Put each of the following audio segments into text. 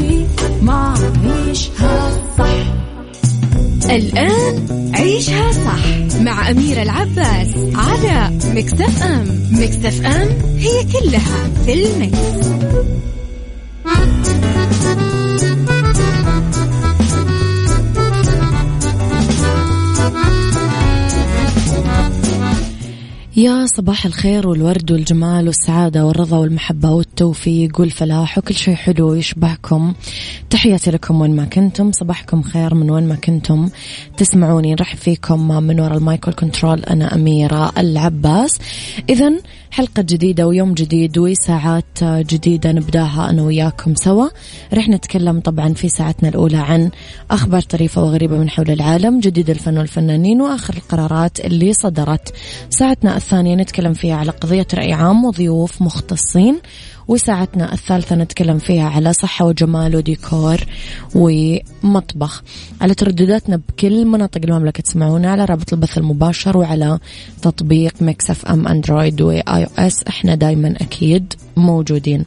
المفيد ما عيشها صح الآن عيشها صح مع أميرة العباس على مكتف أم مكتف أم هي كلها في المكس. يا صباح الخير والورد والجمال والسعادة والرضا والمحبة والتوفيق والفلاح وكل شيء حلو يشبهكم تحياتي لكم وين ما كنتم. صباحكم خير من وين ما كنتم. تسمعوني نرحب فيكم من وراء المايك والكنترول أنا أميرة العباس. إذا حلقة جديدة ويوم جديد وساعات جديدة نبدأها أنا وياكم سوا. رح نتكلم طبعا في ساعتنا الأولى عن أخبار طريفة وغريبة من حول العالم جديد الفن والفنانين وآخر القرارات اللي صدرت. ساعتنا الثانية نتكلم فيها على قضية رأي عام وضيوف مختصين وساعتنا الثالثة نتكلم فيها على صحة وجمال وديكور ومطبخ. على تردداتنا بكل مناطق المملكة تسمعونا على رابط البث المباشر وعلى تطبيق ميكس أف أم Android و iOS. إحنا دايما أكيد موجودين.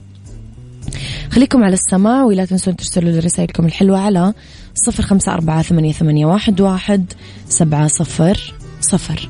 خليكم على السماع ولا تنسون ترسلوا رسائلكم الحلوة على صفر خمسة أربعة ثمانية, واحد سبعة صفر صفر.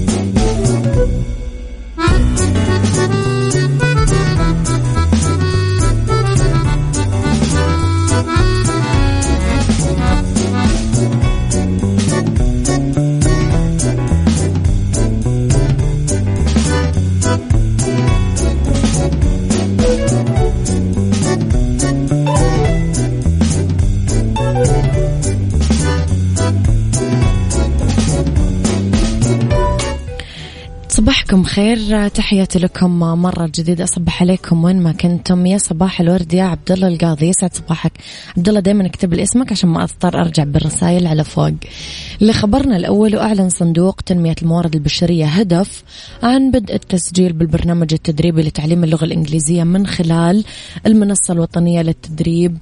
صباحكم خير تحياتي لكم مرة جديدة. أصبح عليكم وين ما كنتم. يا صباح الورد يا عبد الله القاضي. يسعد صباحك. عبد الله دائما اكتب لي اسمك عشان ما أضطر أرجع بالرسائل على فوق. لخبرنا الأول وأعلن صندوق تنمية الموارد البشرية هدف عن بدء التسجيل بالبرنامج التدريبي لتعليم اللغة الإنجليزية من خلال المنصة الوطنية للتدريب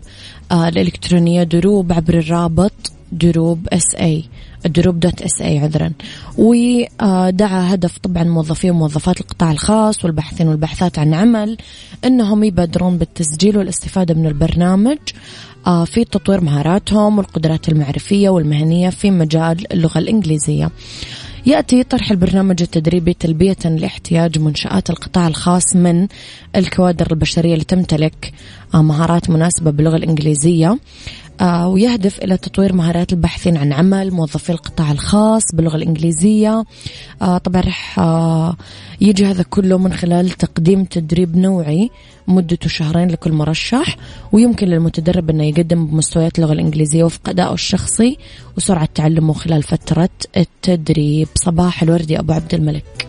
آه، الإلكترونية دروب عبر الرابط دروب dot SA الدروب dot SA عذرا ودعا هدف طبعا موظفي وموظفات القطاع الخاص والباحثين والباحثات عن عمل إنهم يبادرون بالتسجيل والاستفادة من البرنامج آه، في تطوير مهاراتهم والقدرات المعرفية والمهنية في مجال اللغة الإنجليزية. يأتي طرح البرنامج التدريبي تلبية لاحتياج منشآت القطاع الخاص من الكوادر البشرية اللي تمتلك آه، مهارات مناسبة باللغة الإنجليزية. آه، ويهدف إلى تطوير مهارات الباحثين عن عمل موظفي القطاع الخاص باللغة الإنجليزية. آه، طبعا رح آه، يجي هذا كله من خلال تقديم تدريب نوعي مدته شهرين لكل مرشح. ويمكن للمتدرب أنه يقدم بمستويات اللغة الإنجليزية وفق أدائه الشخصي وسرعة تعلمه خلال فترة التدريب. صباح الوردي أبو عبد الملك.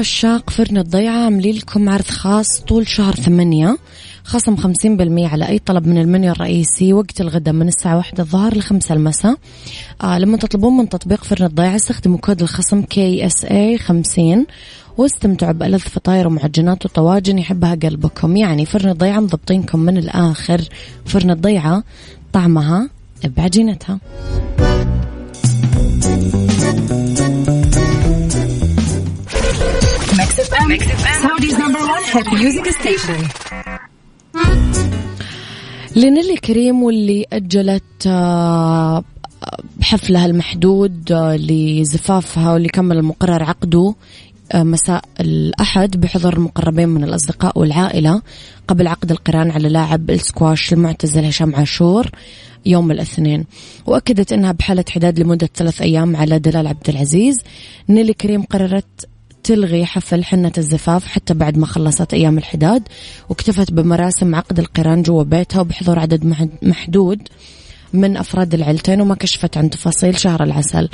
لعشاق فرن الضيعة عاملين لكم عرض خاص طول شهر ثمانية. خصم خمسين بالمية على أي طلب من المنيو الرئيسي وقت الغداء من الساعة واحدة الظهر لخمسة المساء. آه لما تطلبون من تطبيق فرن الضيعة استخدموا كود الخصم SA خمسين واستمتعوا بألذ فطاير ومعجنات وطواجن يحبها قلبكم. يعني فرن الضيعة مضبطينكم من الآخر. فرن الضيعة طعمها بعجينتها. لنيلي كريم واللي أجلت آه، حفلها المحدود آه، لزفافها واللي كمل المقرر عقده آه، مساء الأحد بحضور المقربين من الأصدقاء والعائلة قبل عقد القران على لاعب السكواش المعتزل هشام عاشور يوم الاثنين. وأكدت أنها بحالة حداد لمدة ثلاث أيام على دلال عبد العزيز. نيلي كريم قررت تلغي حفل حنة الزفاف حتى بعد ما خلصت أيام الحداد واكتفت بمراسم عقد القران جوا بيتها وبحضور عدد محدود من أفراد العيلتين وما كشفت عن تفاصيل شهر العسل.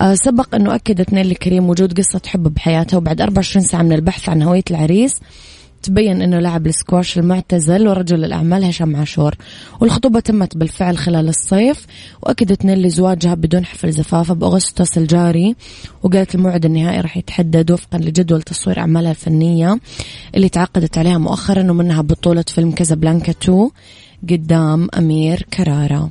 أه سبق أنه أكدت نيلي كريم وجود قصة حب بحياتها وبعد 24 ساعة من البحث عن هوية العريس تبين إنه لاعب السكواش المعتزل ورجل الأعمال هشام عاشور. والخطوبة تمت بالفعل خلال الصيف وأكدت نيلي زواجها بدون حفل زفافة بأغسطس الجاري. وقالت الموعد النهائي راح يتحدد وفقا لجدول تصوير أعمالها الفنية اللي تعاقدت عليها مؤخرا ومنها بطولة فيلم كازابلانكا 2 قدام أمير كرارة.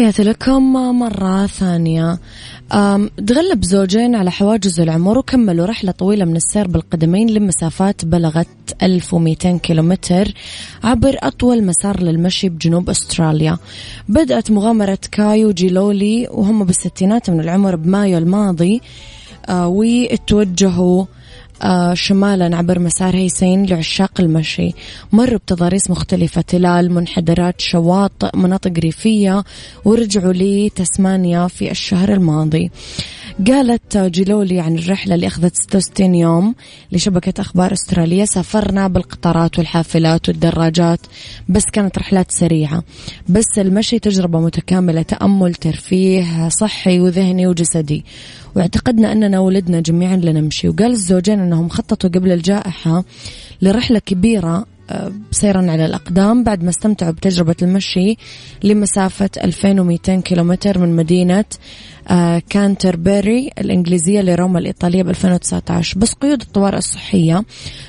تحياتي لكم مرة ثانية. تغلب زوجين على حواجز العمر وكملوا رحلة طويلة من السير بالقدمين لمسافات بلغت 1200 كيلومتر عبر أطول مسار للمشي بجنوب أستراليا. بدأت مغامرة كايو جيلولي وهم بالستينات من العمر بمايو الماضي. آه، وتوجهوا شمالا عبر مسار هيسين لعشاق المشي. مروا بتضاريس مختلفة تلال منحدرات شواطئ مناطق ريفية ورجعوا لتسمانيا في الشهر الماضي. قالت جيلولي عن الرحلة اللي أخذت 66 يوم لشبكة أخبار أسترالية. سافرنا بالقطارات والحافلات والدراجات بس كانت رحلات سريعة. بس المشي تجربة متكاملة تأمل ترفيه صحي وذهني وجسدي. واعتقدنا أننا ولدنا جميعا لنمشي. وقال الزوجين أنهم خططوا قبل الجائحة لرحلة كبيرة آه، سيرا على الأقدام. بعد ما استمتعوا بتجربة المشي لمسافة 2200 كيلومتر من مدينة كانتربري الإنجليزية لروما الإيطالية ب 2019 بس قيود الطوارئ الصحية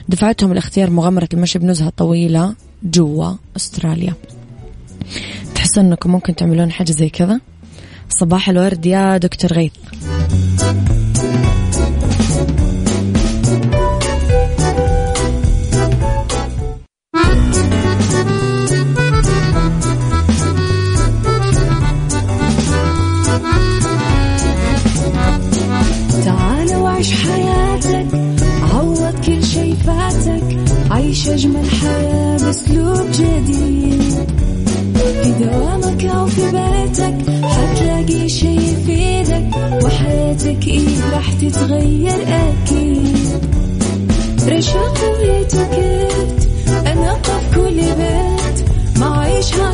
دفعتهم لاختيار مغامرة المشي بنزهة طويلة جوا أستراليا. تحسون أنكم ممكن تعملون حاجة زي كذا؟ صباح الورد يا دكتور غيث. إيه راح تتغير أكيد. رشاق ويتوكيت أنا قف كل بيت ما عيشها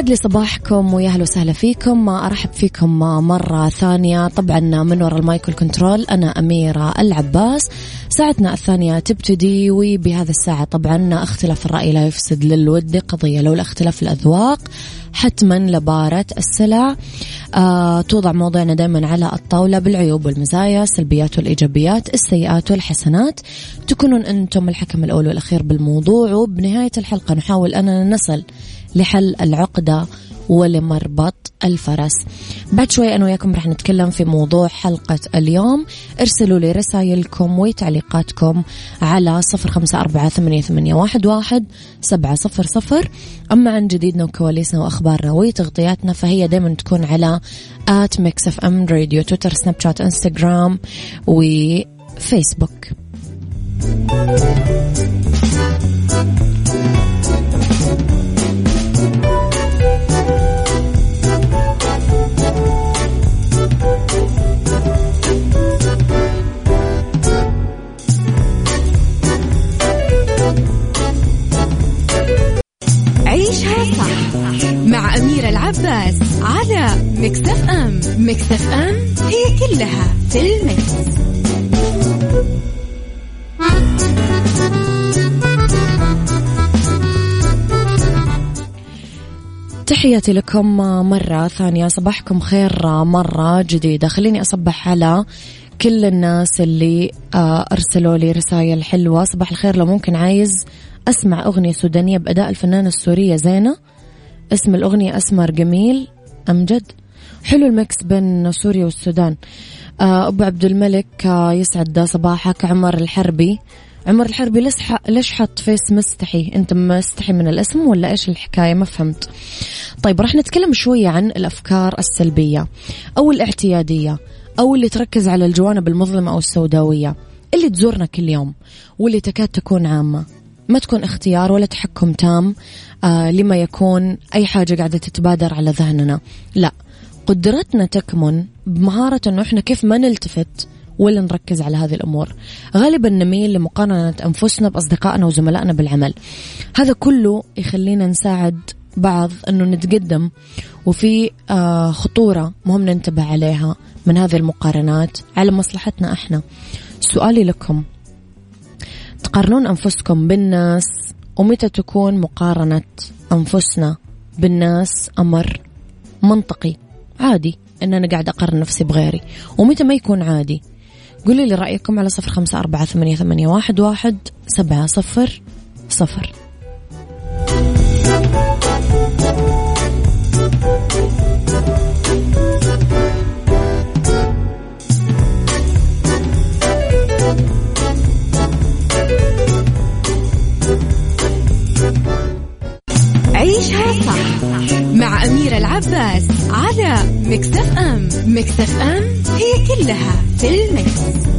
يسعد لي صباحكم ويا أهلا وسهلا فيكم. أرحب فيكم مرة ثانية. طبعا من وراء المايكل كنترول أنا أميرة العباس. ساعتنا الثانية تبتدي وبهذا الساعة طبعا اختلاف الرأي لا يفسد للود. قضية لولا اختلاف الأذواق. حتما لبارة السلع. آه توضع موضوعنا دائما على الطاولة بالعيوب والمزايا السلبيات والإيجابيات السيئات والحسنات. تكونون أنتم الحكم الأول والأخير بالموضوع. وبنهاية الحلقة نحاول أننا نصل لحل العقدة ولمربط الفرس. بعد شوي أنا وياكم رح نتكلم في موضوع حلقة اليوم. ارسلوا لي رسائلكم وتعليقاتكم على صفر خمسة أربعة ثمانية واحد سبعة صفر صفر. أما عن جديدنا وكواليسنا وأخبارنا وتغطياتنا فهي دايما تكون على at ميكس إف إم راديو تويتر سناب شات إنستغرام وفيسبوك. عيشها تحياتي لكم مرة ثانية. صباحكم خير مرة جديدة. خليني أصبح على كل الناس اللي آه، أرسلوا لي رسائل حلوة. صباح الخير لو ممكن عايز أسمع أغنية سودانية بأداء الفنانة السورية زينة. اسم الأغنية أسمر جميل. أمجد حلو المكس بين سوريا والسودان. آه، أبو عبد الملك آه، يسعد صباحك. عمر الحربي عمر الحربي ليش ليش حط فيس مستحي؟ أنت مستحي من الاسم ولا إيش الحكاية؟ ما فهمت. طيب راح نتكلم شوية عن الأفكار السلبية أو الاعتيادية أو اللي تركز على الجوانب المظلمة أو السوداوية اللي تزورنا كل يوم واللي تكاد تكون عامة. ما تكون اختيار ولا تحكم تام آه لما يكون أي حاجة قاعدة تتبادر على ذهننا. لا قدرتنا تكمن بمهارة أنه إحنا كيف ما نلتفت ولا نركز على هذه الأمور. غالبا نميل لمقارنة أنفسنا بأصدقائنا وزملائنا بالعمل. هذا كله يخلينا نساعد بعض أنه نتقدم وفي آه خطورة مهم ننتبه عليها من هذه المقارنات على مصلحتنا إحنا. سؤالي لكم. تقارنون أنفسكم بالناس ومتى تكون مقارنة أنفسنا بالناس أمر منطقي؟ عادي إن أنا قاعد أقارن نفسي بغيري. ومتى ما يكون عادي؟ قولوا لي رأيكم على صفر خمسة أربعة ثمانية, ثمانية واحد, واحد سبعة صفر صفر. في المكس.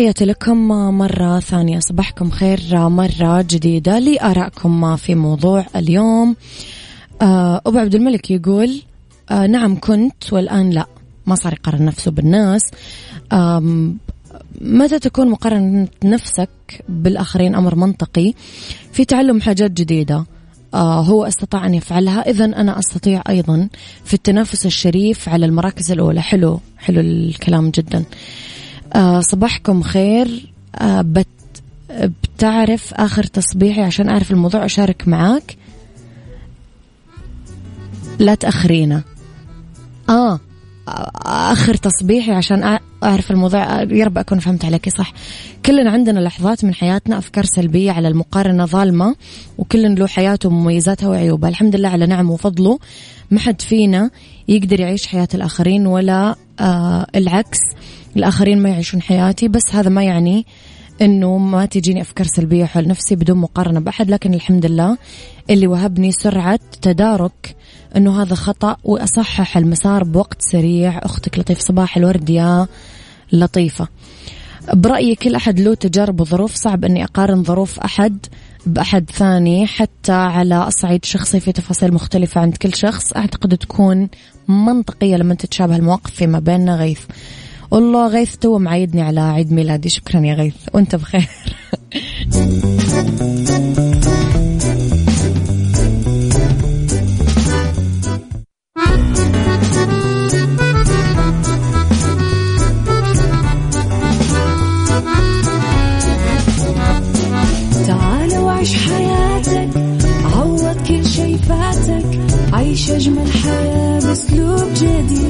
تحياتي لكم مرة ثانية. صباحكم خير مرة جديدة. لآرائكم في موضوع اليوم. آه، أبو عبد الملك يقول آه، نعم كنت والآن لا. ما صار يقارن نفسه بالناس. متى تكون مقارنة نفسك بالآخرين؟ أمر منطقي. في تعلم حاجات جديدة. آه هو أستطاع أن يفعلها. إذا أنا أستطيع أيضا في التنافس الشريف على المراكز الأولى. حلو حلو الكلام جدا. صباحكم خير. آه بت بتعرف آخر تصبيحي عشان أعرف الموضوع أشارك معاك؟ لا تأخرينا. آه آخر تصبيحي عشان أعرف الموضوع. يا رب أكون فهمت عليك صح. كلنا عندنا لحظات من حياتنا أفكار سلبية على المقارنة ظالمة وكل له حياته ومميزاتها وعيوبها. الحمد لله على نعمه وفضله. ما حد فينا يقدر يعيش حياة الآخرين ولا آه العكس. الآخرين ما يعيشون حياتي بس هذا ما يعني إنه ما تجيني أفكار سلبية حول نفسي بدون مقارنة بأحد. لكن الحمد لله اللي وهبني سرعة تدارك إنه هذا خطأ وأصحح المسار بوقت سريع. أختك لطيف صباح الورد يا لطيفة. برأيي كل أحد له تجارب وظروف. صعب إني أقارن ظروف أحد بأحد ثاني حتى على الصعيد الشخصي في تفاصيل مختلفة عند كل شخص. أعتقد تكون منطقية لما تتشابه المواقف فيما بيننا. غيث. والله غيث تو معيدني على عيد ميلادي. شكرا يا غيث. وأنت بخير. عيش أجمل حياة بأسلوب جديد.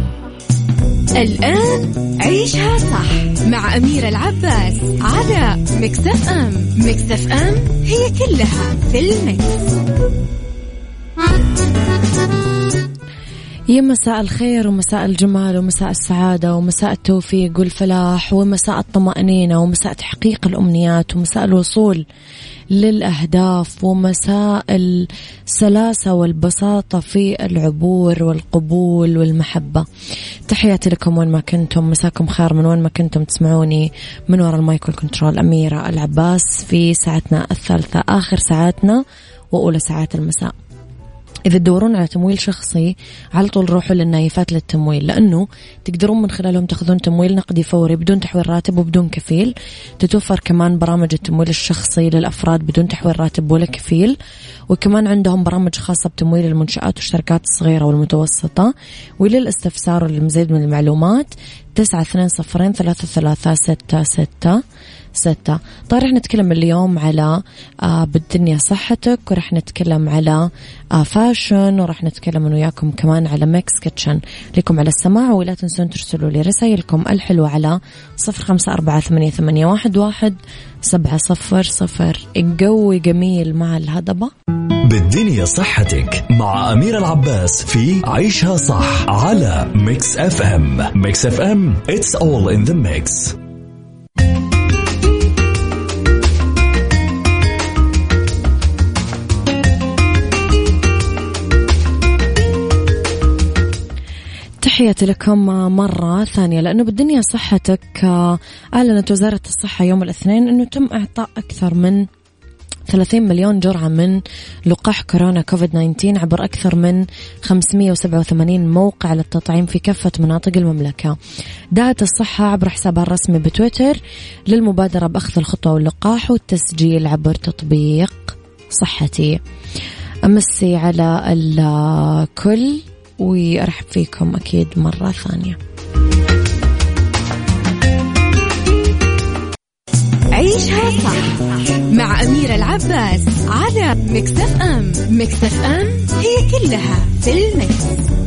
الآن عيشها صح مع أميرة العباس على مكتف أم مكتف أم هي كلها في المكس. يا مساء الخير ومساء الجمال ومساء السعادة ومساء التوفيق والفلاح ومساء الطمأنينة ومساء تحقيق الأمنيات ومساء الوصول للأهداف ومساء السلاسة والبساطة في العبور والقبول والمحبة. تحياتي لكم وين ما كنتم. مساكم خير من وين ما كنتم تسمعوني من وراء المايك control أميرة العباس في ساعتنا الثالثة آخر ساعاتنا وأولى ساعات المساء. إذا تدورون على تمويل شخصي على طول روحوا لنايفات للتمويل لأنه تقدرون من خلالهم تاخذون تمويل نقدي فوري بدون تحويل راتب وبدون كفيل. تتوفر كمان برامج التمويل الشخصي للأفراد بدون تحويل راتب ولا كفيل. وكمان عندهم برامج خاصة بتمويل المنشآت والشركات الصغيرة والمتوسطة. وللاستفسار وللمزيد من المعلومات تسعة اثنين صفرين ثلاثة ثلاثة ستة ستة. ستة. طيب رح نتكلم اليوم على آه بالدنيا صحتك ورح نتكلم على آه fashion ورح نتكلم وياكم كمان على ميكس كيتشن. لكم على السماع ولا تنسون ترسلوا لي رسائلكم الحلوة على صفر خمسة أربعة ثمانية, ثمانية واحد, واحد سبعة صفر صفر. الجو جميل مع الهضبة. بالدنيا صحتك مع أميرة العباس في عيشها صح على ميكس أف أم. ميكس أف أم it's all in the mix. تحياتي لكم مرة ثانية لأنه بالدنيا صحتك آه، أعلنت وزارة الصحة يوم الاثنين أنه تم إعطاء أكثر من 30 مليون جرعة من لقاح كورونا كوفيد 19 عبر أكثر من 587 موقع للتطعيم في كافة مناطق المملكة. دعت الصحة عبر حسابها الرسمي بتويتر للمبادرة بأخذ الخطوة واللقاح والتسجيل عبر تطبيق صحتي. أمسي على الكل وأرحب فيكم أكيد مرة ثانية عيشها صح مع أميرة العباس على مكتف أم مكتف أم هي كلها في المكس.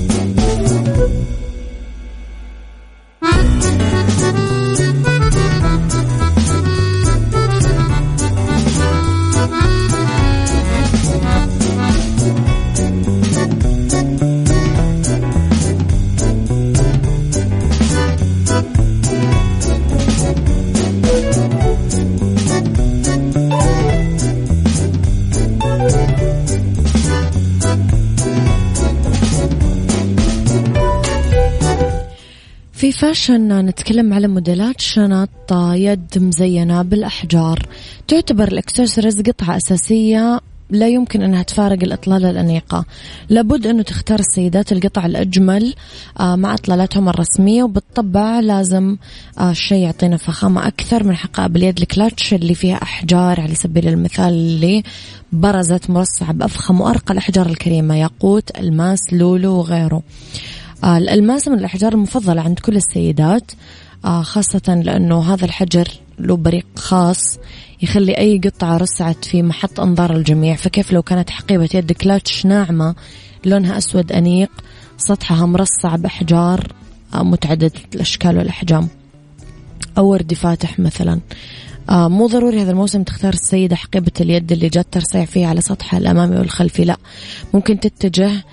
fashion نتكلم على موديلات شنط يد مزينة بالأحجار. تعتبر الأكسسوارز قطعة أساسية لا يمكن أنها تفارق الإطلالة الأنيقة. لابد أنه تختار السيدات القطع الأجمل آه، مع إطلالاتهم الرسمية وبالطبع لازم آه، يعطينا فخامة أكثر من حقائب اليد الكلاتش اللي فيها أحجار على سبيل المثال اللي برزت مرصعة بأفخم وأرقى الأحجار الكريمة ياقوت ألماس لولو وغيره. الألماس من الأحجار المفضلة عند كل السيدات آه، خاصة لأنه هذا الحجر له بريق خاص يخلي أي قطعة رسعت في محط أنظار الجميع. فكيف لو كانت حقيبة يد كلاتش ناعمة لونها أسود أنيق سطحها مرصع بأحجار آه، متعددة الأشكال والأحجام. أو وردي فاتح مثلا. آه مو ضروري هذا الموسم تختار السيدة حقيبة اليد اللي جات ترصيع فيها على سطحها الأمامي والخلفي لا. ممكن تتجه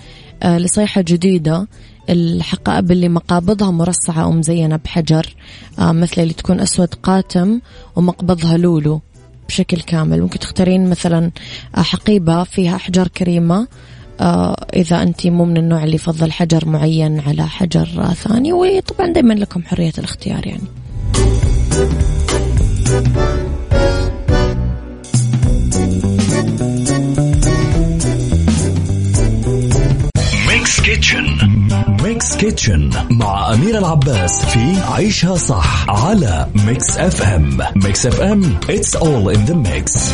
آه لصيحة جديدة الحقائب اللي مقابضها مرصعة أو مزينة بحجر آه، مثل اللي تكون أسود قاتم ومقبضها لولو بشكل كامل. ممكن تختارين مثلا آه، حقيبة فيها أحجار كريمة آه، إذا أنت مو من النوع اللي يفضل حجر معين على حجر ثاني. وطبعا دائما لكم حرية الاختيار يعني. kitchen مع أميرة العباس في عيشها صح على ميكس اف ام ميكس اف ام it's all in the mix.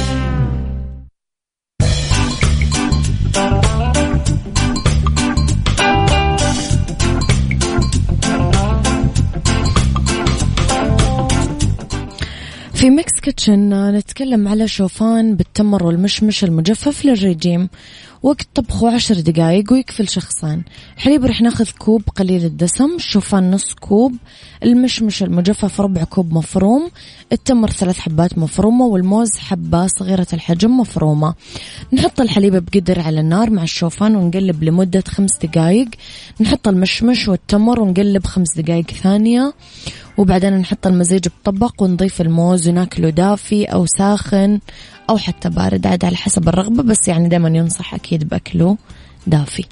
في ميكس كيتشن نتكلم على شوفان بالتمر والمشمش المجفف للرجيم وقت طبخه عشر دقايق ويكفي شخصين الحليب رح ناخذ كوب قليل الدسم الشوفان نص كوب المشمش المجفف ربع كوب مفروم التمر ثلاث حبات مفرومة والموز حبة صغيرة الحجم مفرومة. نحط الحليب بقدر على النار مع الشوفان ونقلب لمدة خمس دقايق. نحط المشمش والتمر ونقلب خمس دقايق ثانية. وبعدين نحط المزيج بطبق ونضيف الموز وناكله دافي أو ساخن أو حتى بارد عاد على حسب الرغبة بس يعني دائما ينصح أكيد بأكله دافي.